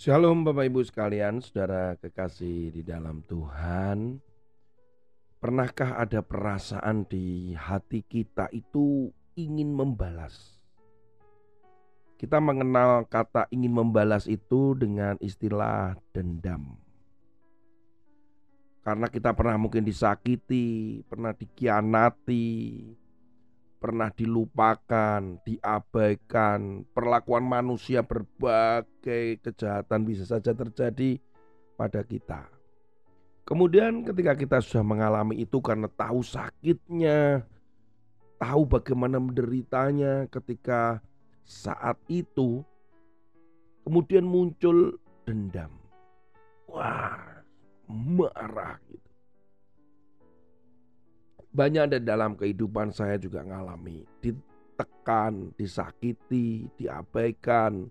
Shalom Bapak Ibu sekalian, saudara kekasih di dalam Tuhan. Pernahkah ada perasaan di hati kita itu ingin membalas? Kita mengenal kata ingin membalas itu dengan istilah dendam. Karena kita pernah mungkin disakiti, pernah dikhianati, pernah dilupakan, diabaikan, perlakuan manusia berbagai kejahatan bisa saja terjadi pada kita. Kemudian ketika kita sudah mengalami itu karena tahu sakitnya, tahu bagaimana menderitanya ketika saat itu, kemudian muncul dendam. Wah, marah gitu. Banyak ada dalam kehidupan saya juga ngalami ditekan, disakiti, diabaikan.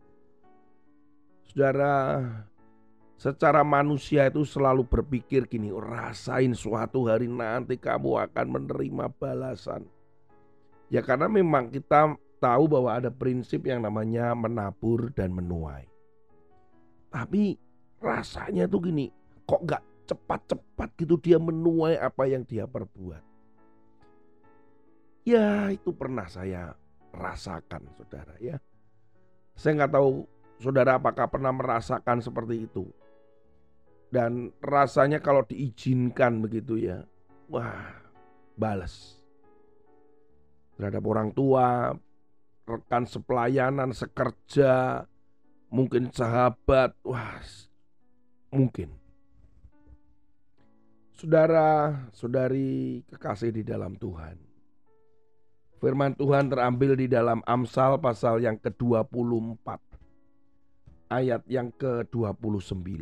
Saudara, secara manusia itu selalu berpikir gini, rasain suatu hari nanti kamu akan menerima balasan. Ya karena memang kita tahu bahwa ada prinsip yang namanya menabur dan menuai. Tapi rasanya tuh gini, kok gak cepat-cepat gitu dia menuai apa yang dia perbuat. Ya itu pernah saya rasakan saudara ya. Saya nggak tahu saudara apakah pernah merasakan seperti itu. Dan rasanya kalau diizinkan begitu ya, wah balas. Terhadap orang tua, rekan sepelayanan, sekerja, mungkin sahabat, wah mungkin. Saudara, saudari kekasih di dalam Tuhan. Firman Tuhan terambil di dalam Amsal pasal yang ke-24 ayat yang ke-29.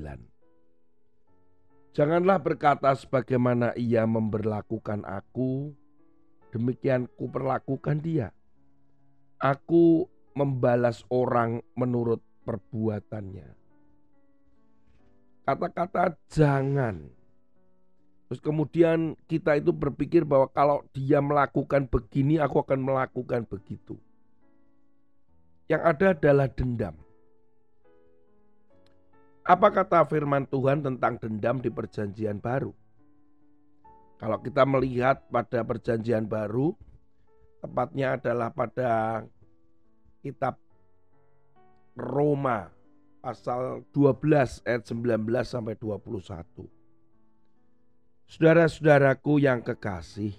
Janganlah berkata sebagaimana ia memberlakukan aku, demikian ku perlakukan dia. Aku membalas orang menurut perbuatannya. Kata-kata jangan Terus kemudian kita itu berpikir bahwa kalau dia melakukan begini, aku akan melakukan begitu. Yang ada adalah dendam. Apa kata firman Tuhan tentang dendam di Perjanjian Baru? Kalau kita melihat pada Perjanjian Baru, tepatnya adalah pada kitab Roma pasal 12 ayat 19 sampai 21. Saudara-saudaraku yang kekasih,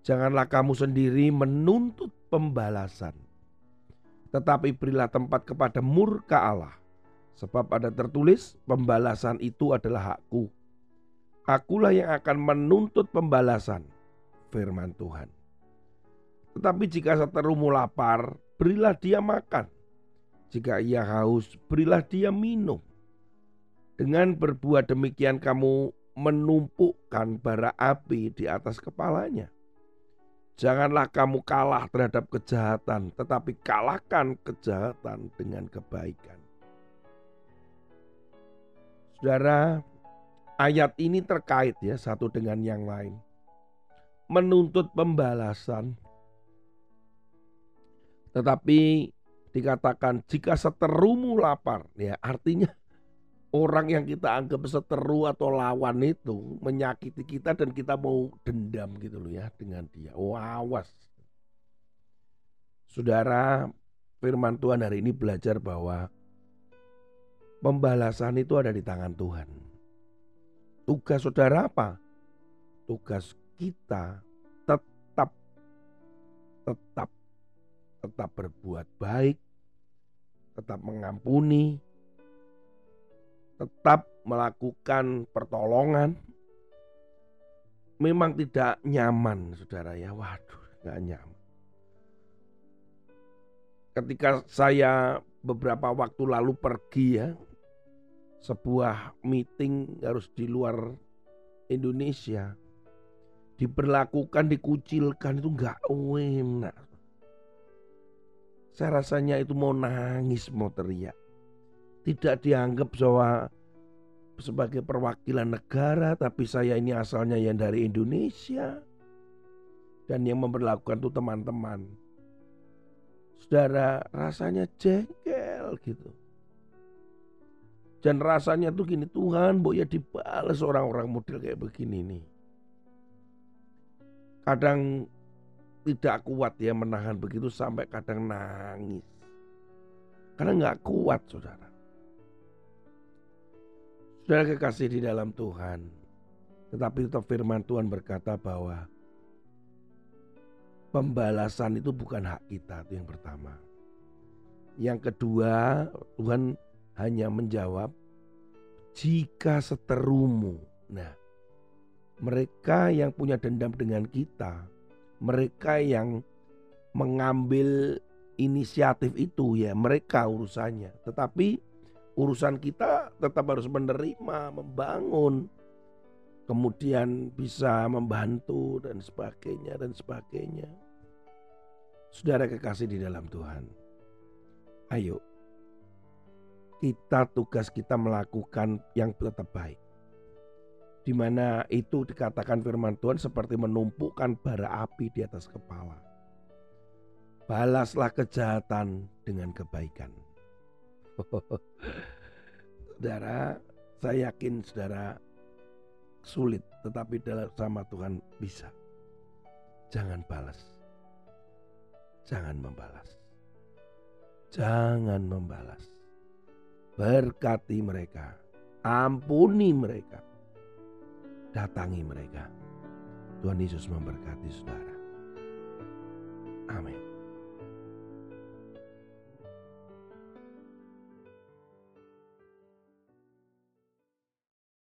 janganlah kamu sendiri menuntut pembalasan, tetapi berilah tempat kepada murka Allah, sebab ada tertulis, pembalasan itu adalah hakku. Akulah yang akan menuntut pembalasan, firman Tuhan. Tetapi jika seterumu lapar, berilah dia makan. Jika ia haus, berilah dia minum. Dengan berbuat demikian kamu menumpukkan bara api di atas kepalanya. Janganlah kamu kalah terhadap kejahatan, tetapi kalahkan kejahatan dengan kebaikan. Saudara, ayat ini terkait ya satu dengan yang lain. Menuntut pembalasan. Tetapi dikatakan jika seterumu lapar, ya artinya orang yang kita anggap seteru atau lawan itu menyakiti kita dan kita mau dendam gitu loh ya dengan dia. Oh, awas. Saudara, firman Tuhan hari ini belajar bahwa pembalasan itu ada di tangan Tuhan. Tugas saudara apa? Tugas kita tetap tetap tetap berbuat baik, tetap mengampuni, tetap melakukan pertolongan. Memang tidak nyaman saudara ya. Waduh nggak nyaman. Ketika saya beberapa waktu lalu pergi ya sebuah meeting harus di luar Indonesia diperlakukan dikucilkan itu nggak enak saya rasanya itu mau nangis mau teriak. Tidak dianggap bahwa sebagai perwakilan negara, tapi saya ini asalnya yang dari Indonesia. Dan yang memperlakukan itu teman-teman. Saudara rasanya jengkel gitu. Dan rasanya tuh gini, Tuhan, bu ya dibalas orang-orang model kayak begini nih. Kadang tidak kuat ya menahan begitu sampai kadang nangis. Karena nggak kuat saudara. Saudara kekasih di dalam Tuhan. Tetapi tetap firman Tuhan berkata bahwa pembalasan itu bukan hak kita itu yang pertama. Yang kedua, Tuhan hanya menjawab jika seterumu. Nah, mereka yang punya dendam dengan kita, mereka yang mengambil inisiatif itu ya mereka urusannya. Tetapi urusan kita tetap harus menerima, membangun, kemudian bisa membantu dan sebagainya dan sebagainya. Saudara kekasih di dalam Tuhan. Ayo kita tugas kita melakukan yang tetap baik. Di mana itu dikatakan firman Tuhan seperti menumpukan bara api di atas kepala. Balaslah kejahatan dengan kebaikan. Saudara, saya yakin saudara sulit tetapi dalam sama Tuhan bisa. Jangan balas. Jangan membalas. Jangan membalas Berkati mereka, ampuni mereka, datangi mereka. Tuhan Yesus memberkati saudara. Amin.